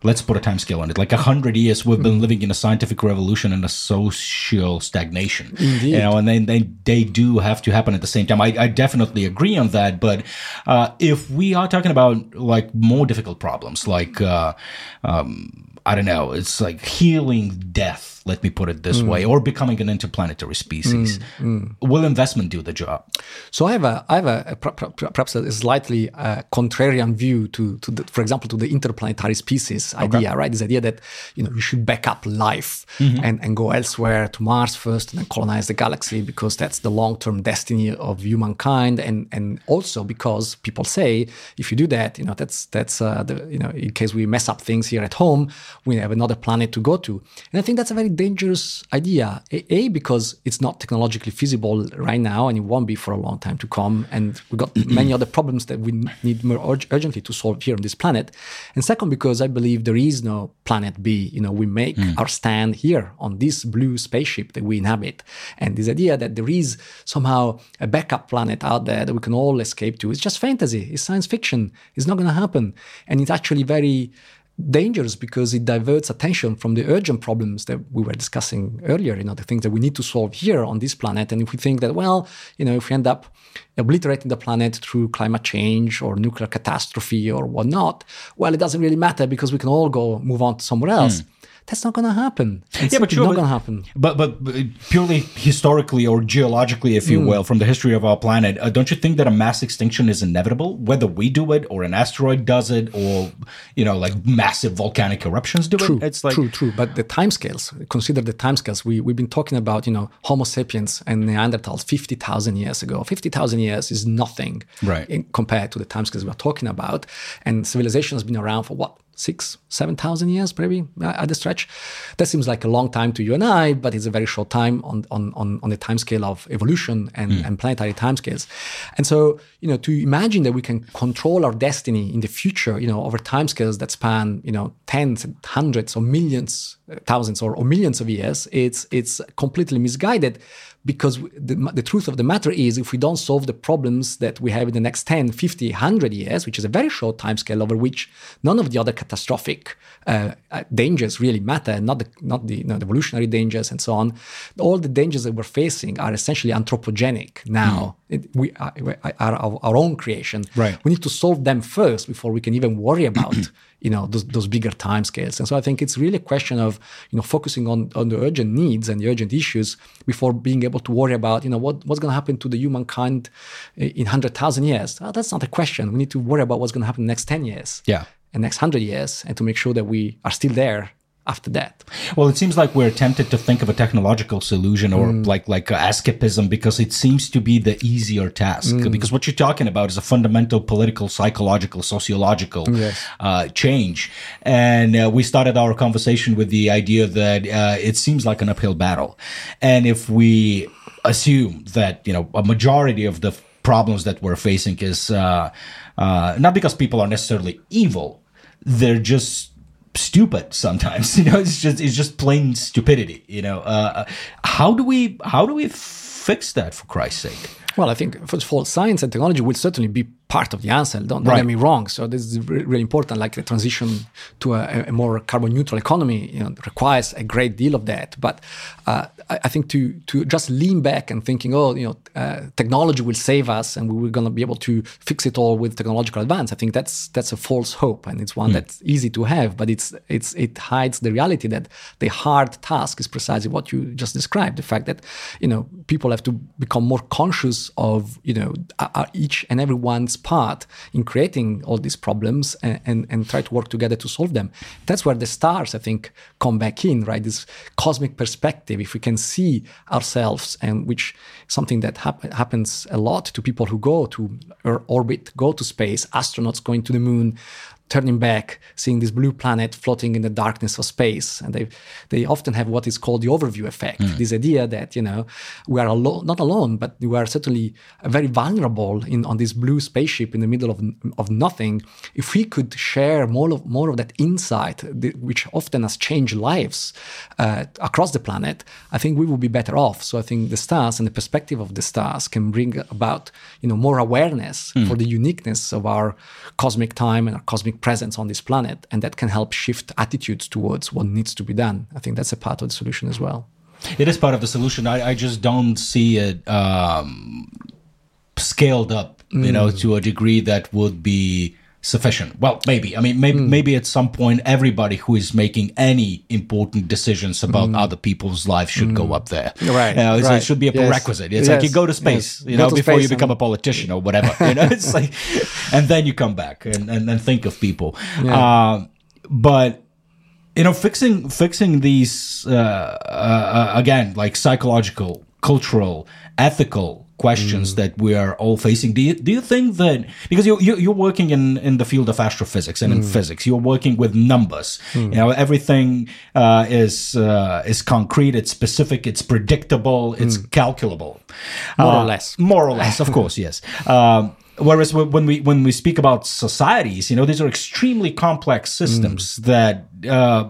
let's put a time scale on it like a hundred years we've been living in a scientific revolution and a social stagnation Indeed. you know and then they, they do have to happen at the same time i, I definitely agree on that but uh, if we are talking about like more difficult problems like uh, um, I don't know, it's like healing death let me put it this mm. way, or becoming an interplanetary species. Mm. Mm. Will investment do the job? So I have a, I have a, a perhaps a slightly uh, contrarian view to, to the, for example, to the interplanetary species okay. idea, right? This idea that you know you should back up life mm-hmm. and, and go elsewhere to Mars first and then colonize the galaxy because that's the long-term destiny of humankind, and and also because people say if you do that, you know that's that's uh, the you know in case we mess up things here at home, we have another planet to go to, and I think that's a very dangerous idea. A, because it's not technologically feasible right now, and it won't be for a long time to come. And we've got many other problems that we need more ur- urgently to solve here on this planet. And second, because I believe there is no planet B. You know, we make mm. our stand here on this blue spaceship that we inhabit. And this idea that there is somehow a backup planet out there that we can all escape to is just fantasy. It's science fiction. It's not going to happen. And it's actually very dangerous because it diverts attention from the urgent problems that we were discussing earlier, you know, the things that we need to solve here on this planet. And if we think that, well, you know, if we end up obliterating the planet through climate change or nuclear catastrophe or whatnot, well, it doesn't really matter because we can all go move on to somewhere else. Mm. That's not going to happen. It's yeah, but sure, not going to happen. But, but, but purely historically or geologically, if you mm. will, from the history of our planet, uh, don't you think that a mass extinction is inevitable, whether we do it or an asteroid does it, or you know, like massive volcanic eruptions do true, it? It's like true, true. But the timescales, consider the timescales. We we've been talking about, you know, Homo sapiens and Neanderthals fifty thousand years ago. Fifty thousand years is nothing, right, in, compared to the timescales we're talking about. And civilization has been around for what six, seven thousand years, maybe uh, at the stretch. That seems like a long time to you and I, but it's a very short time on on on, on the time scale of evolution and, mm. and planetary timescales. And so, you know, to imagine that we can control our destiny in the future, you know, over timescales that span, you know, tens and hundreds or millions, uh, thousands or, or millions of years, it's it's completely misguided because the, the, truth of the matter is if we don't solve the problems that we have in the next 10 50 100 years which is a very short time scale over which none of the other catastrophic uh, uh, dangers really matter not the not the, you know, the, evolutionary dangers and so on all the dangers that we're facing are essentially anthropogenic now mm. We are, are, our, our own creation. Right. We need to solve them first before we can even worry about you know those, those bigger time scales and so i think it's really a question of you know focusing on on the urgent needs and the urgent issues before being able to worry about you know what, what's going to happen to the humankind in 100000 years. Oh, that's not a question. We need to worry about what's going to happen in the next 10 years yeah. and next 100 years and to make sure that we are still there after that. Well, it seems like we're tempted to think of a technological solution or mm. like like escapism because it seems to be the easier task. Mm. Because what you're talking about is a fundamental political, psychological, sociological yes. uh, change. And uh, we started our conversation with the idea that uh, it seems like an uphill battle, and if we assume that you know a majority of the problems that we're facing is uh, uh, not because people are necessarily evil, they're just stupid sometimes you know it's just it's just plain stupidity you know. Uh, how do we how do we fix that for christ's sake? Well i think first of all science and technology will certainly be part of the answer. Don't, don't right. get me wrong. So this is really important. Like the transition to a, a more carbon neutral economy you know, requires a great deal of that. But uh, I, I, think to to just lean back and thinking, oh, you know, uh, technology will save us and we're going to be able to fix it all with technological advance. I think that's that's a false hope, and it's one mm. that's easy to have, but it's it's it hides the reality that the hard task is precisely what you just described. The fact that you know people have to become more conscious of you know each and every one's part in creating all these problems and, and, and, try to work together to solve them. That's where the stars, I think, come back in, right? This cosmic perspective, if we can see ourselves, and which something that hap- happens a lot to people who go to orbit, go to space, astronauts going to the moon, turning back, seeing this blue planet floating in the darkness of space. And they they often have what is called the overview effect. Mm. This idea that, you know, we are alone not alone, but we are certainly very vulnerable in on this blue spaceship in the middle of, of nothing. If we could share more of more of that insight, which often has changed lives uh, across the planet, I think we would be better off. So I think the stars and the perspective of the stars can bring about, you know, more awareness mm. for the uniqueness of our cosmic time and our cosmic presence on this planet, and that can help shift attitudes towards what needs to be done. I think that's a part of the solution as well. It is part of the solution. I, I just don't see it um, scaled up, you mm. know, to a degree that would be sufficient. Well, maybe. I mean, maybe mm. maybe at some point, everybody who is making any important decisions about mm. other people's lives should mm. go up there. Right. You know, right. It should be a prerequisite. Yes. It's yes. like you go to space, yes. you know, before you become a politician or whatever. you know, it's like, and then you come back and and, and think of people. Yeah. Uh, but you know, fixing fixing these uh, uh, again, like psychological, cultural, ethical questions mm. that we are all facing. Do you do you think that because you, you are working in in the field of astrophysics and mm. in physics, you're working with numbers. Mm. You know, everything uh, is uh, is concrete, it's specific, it's predictable, it's mm. calculable, more uh, or less. More or less, of course, yes. Um, whereas when we when we speak about societies, you know, these are extremely complex systems mm. that uh,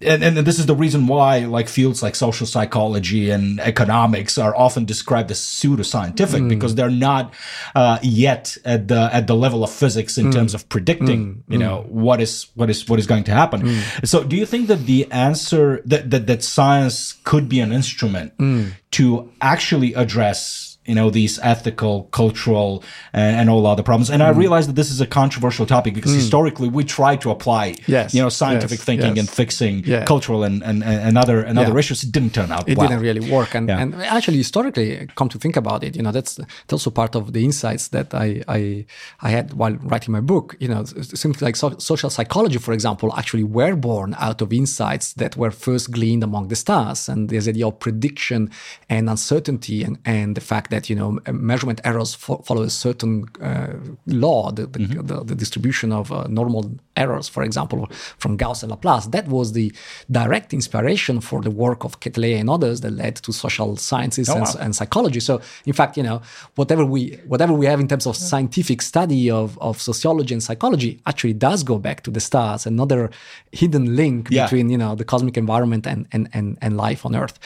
and, and this is the reason why like fields like social psychology and economics are often described as pseudoscientific mm. because they're not uh, yet at the at the level of physics in mm. terms of predicting mm. you know what is what is what is going to happen mm. so do you think that the answer that that, that science could be an instrument mm. to actually address you know these ethical cultural and, and all other problems and mm. i realize that this is a controversial topic because mm. historically we try to apply yes, you know scientific yes, thinking yes. and fixing yeah. cultural and, and, and other and other issues it didn't turn out it well. didn't really work and, yeah. and actually historically come to think about it you know that's, that's also part of the insights that i i i had while writing my book you know things like so, social psychology for example actually were born out of insights that were first gleaned among the stars and there's the idea of prediction and uncertainty and, and the fact that that you know measurement errors fo- follow a certain uh, law, the, the, mm-hmm. the, the, distribution of uh, normal errors, for example, from Gauss and Laplace. That was the direct inspiration for the work of Quetelet and others that led to social sciences oh, and, wow. and, psychology. So, in fact, you know, whatever we whatever we have in terms of scientific study of, of sociology and psychology actually does go back to the stars. Another hidden link yeah. between you know the cosmic environment and, and and and life on Earth,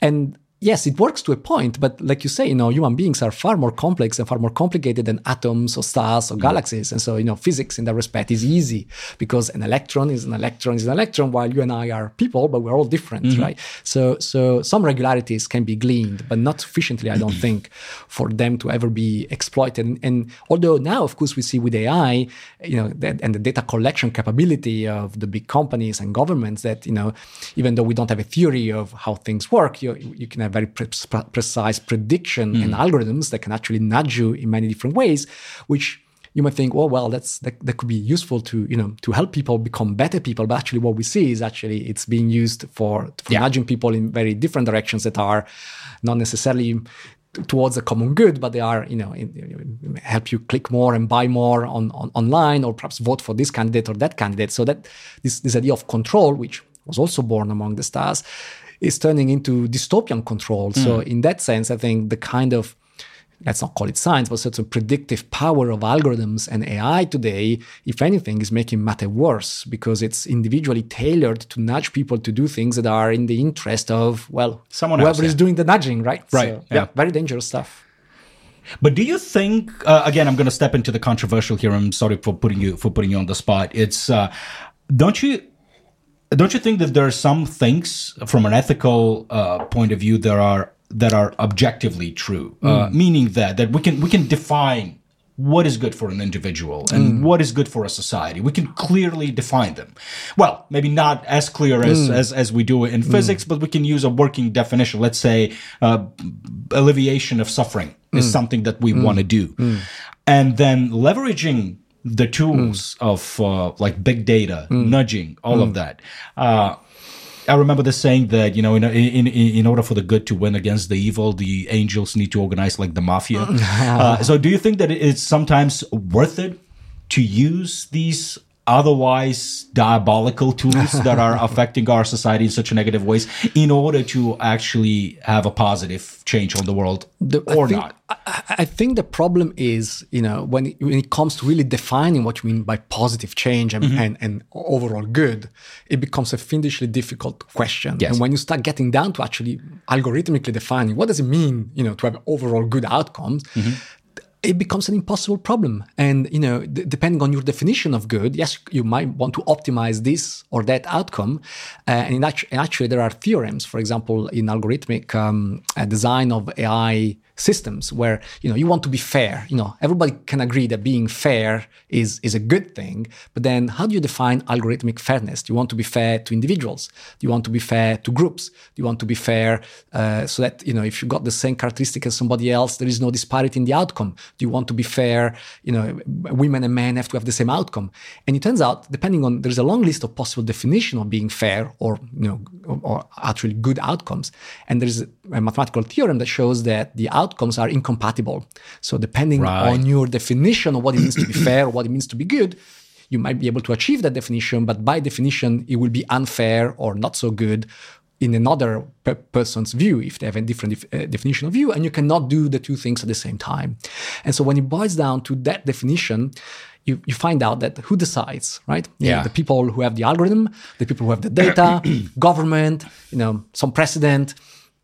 and yes, it works to a point, but like you say, you know, human beings are far more complex and far more complicated than atoms or stars or mm. galaxies. And so, you know, physics in that respect is easy because an electron is an electron is an electron, while you and I are people, but we're all different, mm-hmm. right? So, so some regularities can be gleaned, but not sufficiently, I don't think, for them to ever be exploited. And, and, although now, of course, we see with AI, you know, that, and the data collection capability of the big companies and governments that, you know, even though we don't have a theory of how things work, you, you can have very pre- precise prediction mm. and algorithms that can actually nudge you in many different ways, which you might think, oh well, that's that, that could be useful to you know to help people become better people. But actually, what we see is actually it's being used for, for yeah. nudging people in very different directions that are not necessarily towards a common good, but they are, you know, help you click more and buy more on, on, online, or perhaps vote for this candidate or that candidate. So that this this idea of control, which was also born among the stars, is turning into dystopian control. Mm. So in that sense, I think the kind of let's not call it science, but certain predictive power of algorithms and AI today, if anything, is making matter worse because it's individually tailored to nudge people to do things that are in the interest of, well, someone whoever else, yeah. is doing the nudging, right? Right. So, yeah. yeah. Very dangerous stuff. But do you think? Uh, again, I'm going to step into the controversial here. I'm sorry for putting you for putting you on the spot. It's uh, don't you don't you think that there are some things from an ethical uh, point of view that are that are objectively true, uh, mm. uh, meaning that that we can we can define what is good for an individual and mm. what is good for a society. We can clearly define them. Well, maybe not as clear as mm. as, as we do in mm. physics, but we can use a working definition. Let's say uh, alleviation of suffering is mm. something that we mm. want to do, and then leveraging the tools mm. of uh, like big data, mm. nudging, all mm. of that. Uh, I remember the saying that you know, in, in in order for the good to win against the evil, the angels need to organize like the mafia. uh, so, do you think that it's sometimes worth it to use these otherwise diabolical tools that are affecting our society in such negative ways in order to actually have a positive change on the world the, or I think, not I, I, think the problem is you know when it, when it comes to really defining what you mean by positive change and, mm-hmm. and, and, overall good it becomes a fiendishly difficult question yes. and when you start getting down to actually algorithmically defining what does it mean you know to have overall good outcomes mm-hmm it becomes an impossible problem. And you know, d- depending on your definition of good, yes, you might want to optimize this or that outcome. Uh, and, in and, actually, there are theorems, for example, in algorithmic um, uh, design of AI systems where you know you want to be fair. You know everybody can agree that being fair is is a good thing but then how do you define algorithmic fairness? Do you want to be fair to individuals? Do you want to be fair to groups? Do you want to be fair uh, so that you know if you got the same characteristic as somebody else there is no disparity in the outcome. Do you want to be fair you know women and men have to have the same outcome? And it turns out depending on there's a long list of possible definition of being fair or you know or, or actually good outcomes. And there's a mathematical theorem that shows that the outcome outcomes are incompatible. So depending right. on your definition of what it means to be fair, what it means to be good, you might be able to achieve that definition, but by definition, it will be unfair or not so good in another pe- person's view if they have a different def- uh, definition of you, and you cannot do the two things at the same time. And so when it boils down to that definition, you, you find out that who decides, right? You yeah. Know, the people who have the algorithm, the people who have the data, government, you know, some president,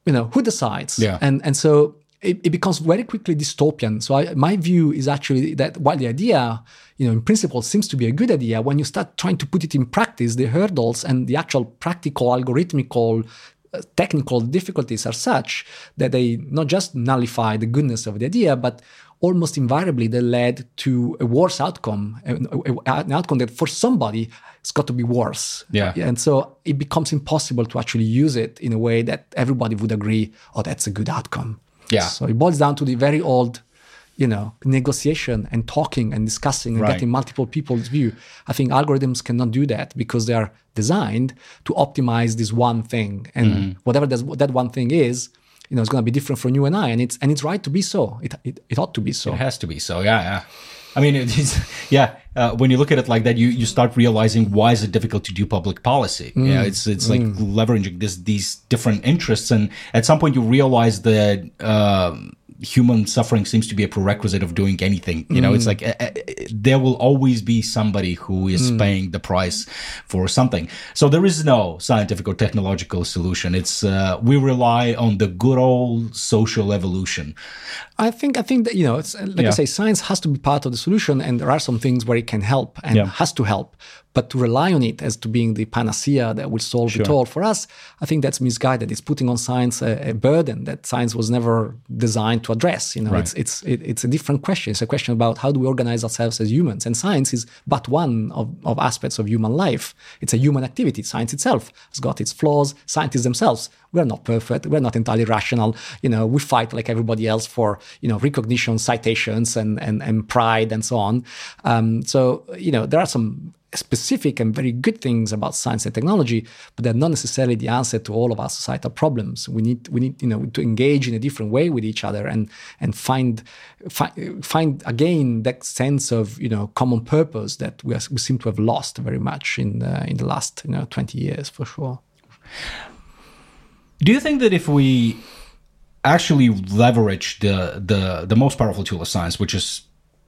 you know, who decides? Yeah. And and so it, it becomes very quickly dystopian. So I, my view is actually that while the idea, you know, in principle seems to be a good idea, when you start trying to put it in practice, the hurdles and the actual practical, algorithmical, uh, technical difficulties are such that they not just nullify the goodness of the idea, but almost invariably they led to a worse outcome, an outcome that for somebody it's got to be worse. Yeah. And so it becomes impossible to actually use it in a way that everybody would agree, oh, that's a good outcome. Yeah. So it boils down to the very old, you know, negotiation and talking and discussing and right. getting multiple people's view. I think algorithms cannot do that because they are designed to optimize this one thing. And mm-hmm. whatever that one thing is, you know, it's going to be different for you and I, and it's and it's right to be so. It it, it ought to be so. It has to be so. Yeah, yeah. I mean, it's yeah. Uh, when you look at it like that, you, you start realizing why is it difficult to do public policy? Mm. Yeah, it's it's like mm. leveraging this these different interests, and at some point you realize that. Um, human suffering seems to be a prerequisite of doing anything. You know, it's mm. like uh, uh, there will always be somebody who is mm. paying the price for something. So there is no scientific or technological solution. It's uh, we rely on the good old social evolution. I think I think that you know, it's like yeah. I say, science has to be part of the solution, and there are some things where it can help and yeah. has to help. But to rely on it as to being the panacea that will solve sure. it all for us, I think that's misguided. It's putting on science a, a burden that science was never designed to address. You know, right. it's it's it, it's a different question. It's a question about how do we organize ourselves as humans, and science is but one of, of aspects of human life. It's a human activity. Science itself has got its flaws. Scientists themselves we're not perfect. We're not entirely rational. You know, we fight like everybody else for, you know, recognition, citations, and, and, and pride and so on. Um, so, you know, there are some specific and very good things about science and technology, but they're not necessarily the answer to all of our societal problems. We need we need you know to engage in a different way with each other and and find find, find again that sense of you know common purpose that we, are, we seem to have lost very much in the, in the last you know 20 years for sure. Do you think that if we actually leverage the the the most powerful tool of science, which is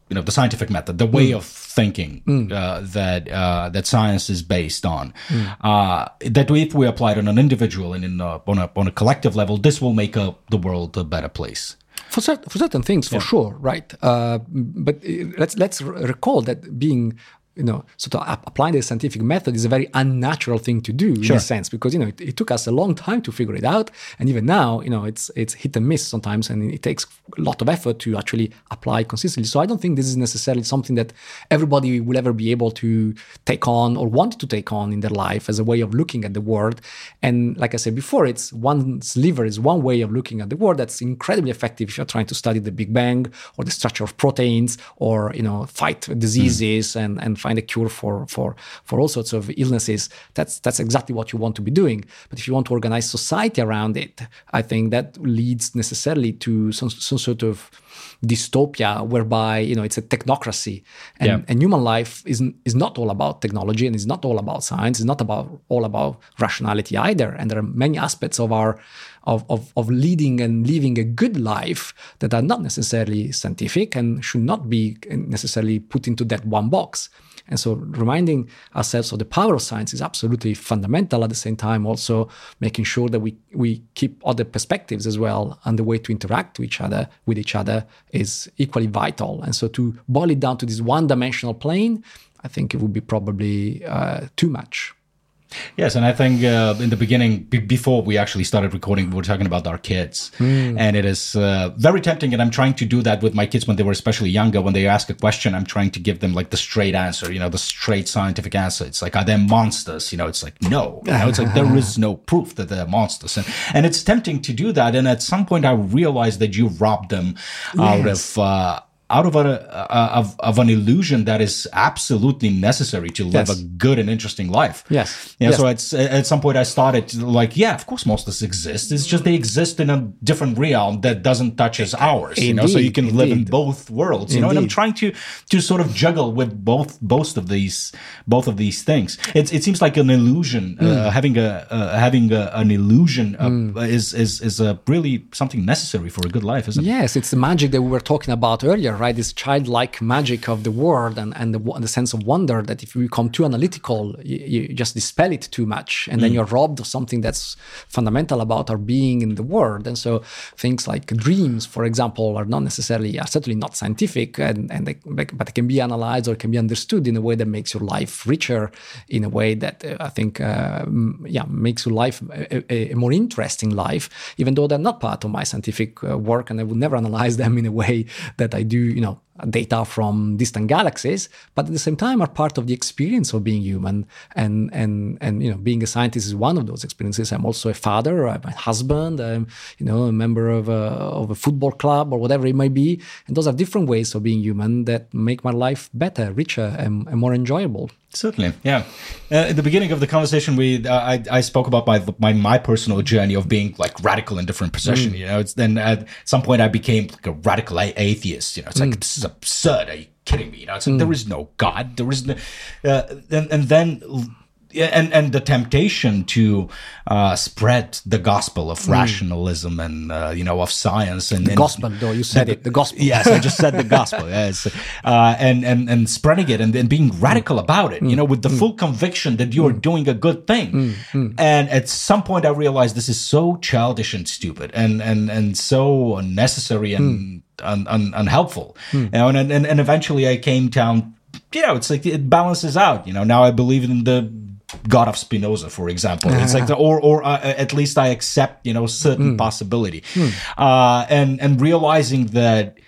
you know the scientific method, the way mm. of thinking mm. uh, that uh, that science is based on, mm. uh, that if we apply it on an individual and in a, on a on a collective level, this will make a, the world a better place. For, cert- for certain things, for yeah. sure, right? Uh, but uh, let's let's recall that being you know, sort of applying the scientific method is a very unnatural thing to do sure. in a sense because you know it, it, took us a long time to figure it out, and even now, you know, it's it's hit and miss sometimes, and it takes a lot of effort to actually apply consistently. So I don't think this is necessarily something that everybody will ever be able to take on or want to take on in their life as a way of looking at the world. And like I said before, it's one sliver is one way of looking at the world that's incredibly effective if you're trying to study the Big Bang or the structure of proteins or you know fight diseases mm. and and find a cure for for for all sorts of illnesses, that's that's exactly what you want to be doing. But if you want to organize society around it, I think that leads necessarily to some some sort of dystopia whereby you know it's a technocracy and, yeah. and human life is is not all about technology and it's not all about science it's not about all about rationality either and there are many aspects of our of, of, of leading and living a good life that are not necessarily scientific and should not be necessarily put into that one box and so reminding ourselves of the power of science is absolutely fundamental at the same time, also making sure that we, we keep other perspectives as well and the way to interact with each other with each other is equally vital. And so to boil it down to this one dimensional plane, I think it would be probably uh, too much. Yes, and I think uh, in the beginning, b- before we actually started recording, we were talking about our kids, mm. and it is uh, very tempting. And I'm trying to do that with my kids when they were especially younger. When they ask a question, I'm trying to give them like the straight answer, you know, the straight scientific answer. It's like, are they monsters? You know, it's like no. You know, it's like there is no proof that they're monsters, and and it's tempting to do that. And at some point, I realized that you robbed them yes. out of. Uh, out of, a, uh, of, of an illusion that is absolutely necessary to live yes. a good and interesting life. Yes. Yeah. Yes. So it's, at some point I started like, yeah, of course monsters exist. It's just they exist in a different realm that doesn't touch as ours. Indeed, you know, so you can indeed. live in both worlds. You indeed. know, and I'm trying to to sort of juggle with both both of these both of these things. It it seems like an illusion. Mm. Uh, having a uh, having a, an illusion uh, mm. is is is a really something necessary for a good life, isn't it? Yes, it's the magic that we were talking about earlier right? This childlike magic of the world and, and the, the sense of wonder that if you become too analytical, you, you just dispel it too much. And mm. then you're robbed of something that's fundamental about our being in the world. And so things like dreams, for example, are not necessarily, are certainly not scientific, and, and they, but they can be analyzed or can be understood in a way that makes your life richer, in a way that uh, I think, uh, yeah, makes your life a, a, more interesting life, even though they're not part of my scientific uh, work and I would never analyze them in a way that I do you know data from distant galaxies, but at the same time are part of the experience of being human. And and and you know, being a scientist is one of those experiences. I'm also a father, I'm a husband, I'm you know a member of a, of a football club or whatever it might be. And those are different ways of being human that make my life better, richer, and, and more enjoyable. Certainly, yeah. Uh, at the beginning of the conversation, we uh, I, I spoke about my, my my personal journey of being like radical in different positions. Mm. You know, it's then at some point I became like a radical atheist. You know, it's like mm. this is absurd. Are you kidding me? You know, it's like mm. there is no God. There is no, uh, and and then and and the temptation to uh, spread the gospel of mm. rationalism and uh, you know of science and the and, gospel though you said it the gospel yes I just said the gospel yes uh, and and and spreading it and then being radical about it mm. you know with the mm. full conviction that you are doing a good thing and at some point I realized this is so childish and stupid and and and so unnecessary and un, un, unhelpful you know and, and and eventually I came down you know it's like it balances out you know now I believe in the God of Spinoza, for example. It's like the, or or uh, at least I accept you know certain mm. possibility, mm. Uh, and and realizing that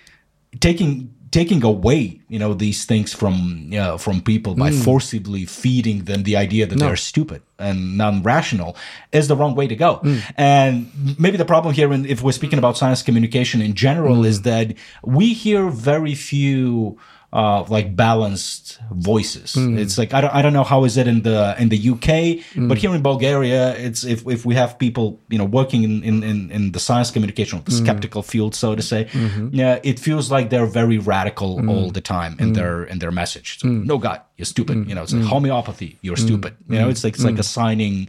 taking taking away you know these things from you know, from people by mm. forcibly feeding them the idea that no. they're stupid and non-rational is the wrong way to go mm. and maybe the problem here if we're speaking about science communication in general is that we hear very few uh, like balanced voices. Mm. It's like I don't I don't know how is it in the in the UK, mm. but here in Bulgaria, it's if if we have people you know working in in in, in the science communication, the mm. skeptical field, so to say, mm-hmm. yeah, it feels like they're very radical hmm. all the time in hmm. their in their message. So, hmm. no God, you're stupid. You know, it's like homeopathy, you're stupid. You know, it's like it's like assigning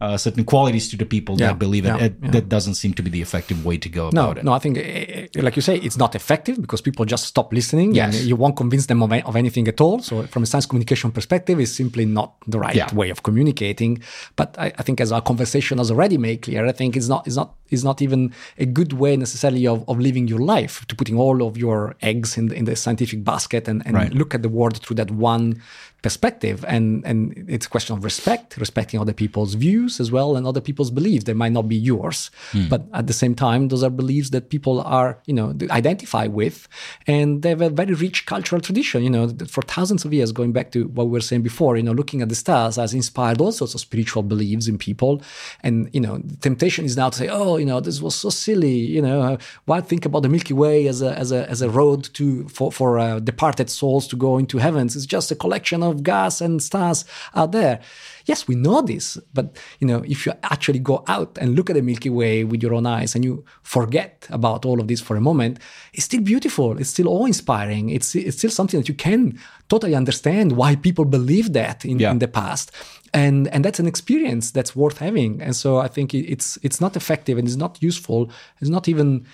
uh, certain qualities to the people yeah. that believe it. Yeah. it yeah. That doesn't seem to be the effective way to go no, about it. No, I think eh, eh, like you say, it's not effective because people just stop listening. Yes. and you won't convince them of, of anything at all. So from a science communication perspective, it's simply not the right yeah. way of communicating. But I, I, think as our conversation has already made clear, I think it's not it's not it's not even a good way necessarily of, of living your life to putting all of your eggs in the, in the scientific basket and, and right. look at the world through that one perspective. And and it's a question of respect respecting other people's views as well and other people's beliefs. They might not be yours mm. but at the same time those are beliefs that people are you know identify with. And they have a very rich cultural tradition you know for thousands of years going back to what we were saying before you know looking at the stars has inspired all sorts of spiritual beliefs in people. And you know the temptation is now to say oh you know this was so silly you know why think about the milky way as a as a as a road to for for uh, departed souls to go into heavens? It's just a collection of of gas and stars out there. Yes, we know this, but you know, if you actually go out and look at the Milky Way with your own eyes and you forget about all of this for a moment, it's still beautiful. It's still awe-inspiring. It's it's still something that you can totally understand why people believe that in, yeah. in the past and and that's an experience that's worth having. And so i think it's it's not effective and it's not useful. It's not even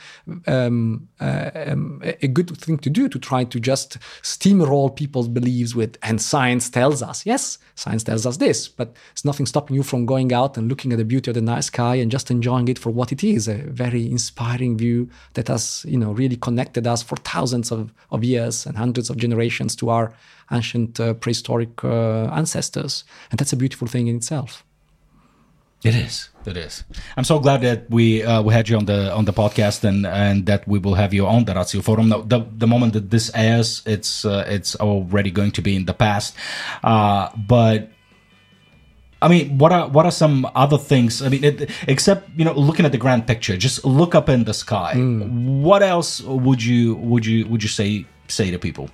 um, uh, um, a good thing to do to try to just steamroll people's beliefs with and science tells us. Yes science tells us this but it's nothing stopping you from going out and looking at the beauty of the night sky and just enjoying it for what it is a very inspiring view that has you know really connected us for thousands of, of years and hundreds of generations to our ancient uh, prehistoric uh, ancestors. And that's a beautiful thing in itself. It is. It is. I'm so glad that we uh, we had you on the on the podcast and and that we will have you on the Ratio Forum. The, the, the moment that this airs, it's uh, it's already going to be in the past. Uh, but I mean, what are what are some other things? I mean, it, except you know, looking at the grand picture, just look up in the sky. Mm. What else would you would you would you say say to people?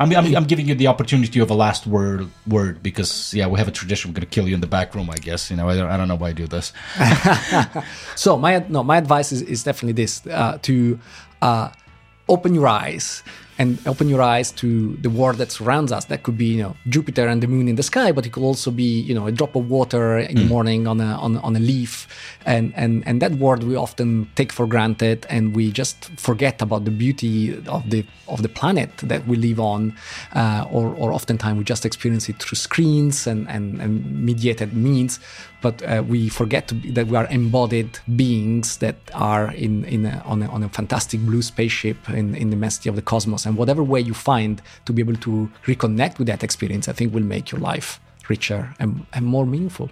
I'm, I'm, I'm, giving you the opportunity of a last word word because yeah we have a tradition we're going to kill you in the back room I guess you know I don't, I don't know why I do this. so my no my advice is, is definitely this uh, to uh, open your eyes and open your eyes to the world that surrounds us. That could be, you know, Jupiter and the moon in the sky, but it could also be, you know, a drop of water in mm. the morning on a on, on a leaf, and and and that world we often take for granted, and we just forget about the beauty of the of the planet that we live on, uh, or or oftentimes we just experience it through screens and and, and mediated means but uh, we forget be, that we are embodied beings that are in, in a, on, a, on, a, fantastic blue spaceship in, in the immensity of the cosmos. And whatever way you find to be able to reconnect with that experience, I think will make your life richer and, and more meaningful.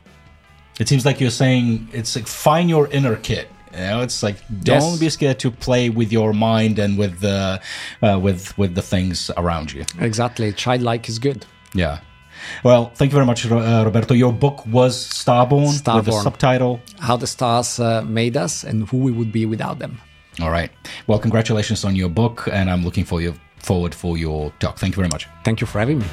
It seems like you're saying it's like find your inner kid You know, it's like don't yes. be scared to play with your mind and with the uh, with with the things around you. Exactly, childlike is good. Yeah. Well, thank you very much, uh, Roberto. Your book was Starborn, Starborn. with the subtitle "How the Stars uh, Made Us and Who We Would Be Without Them." All right. Well, congratulations on your book, and I'm looking for you forward for your talk. Thank you very much. Thank you for having me.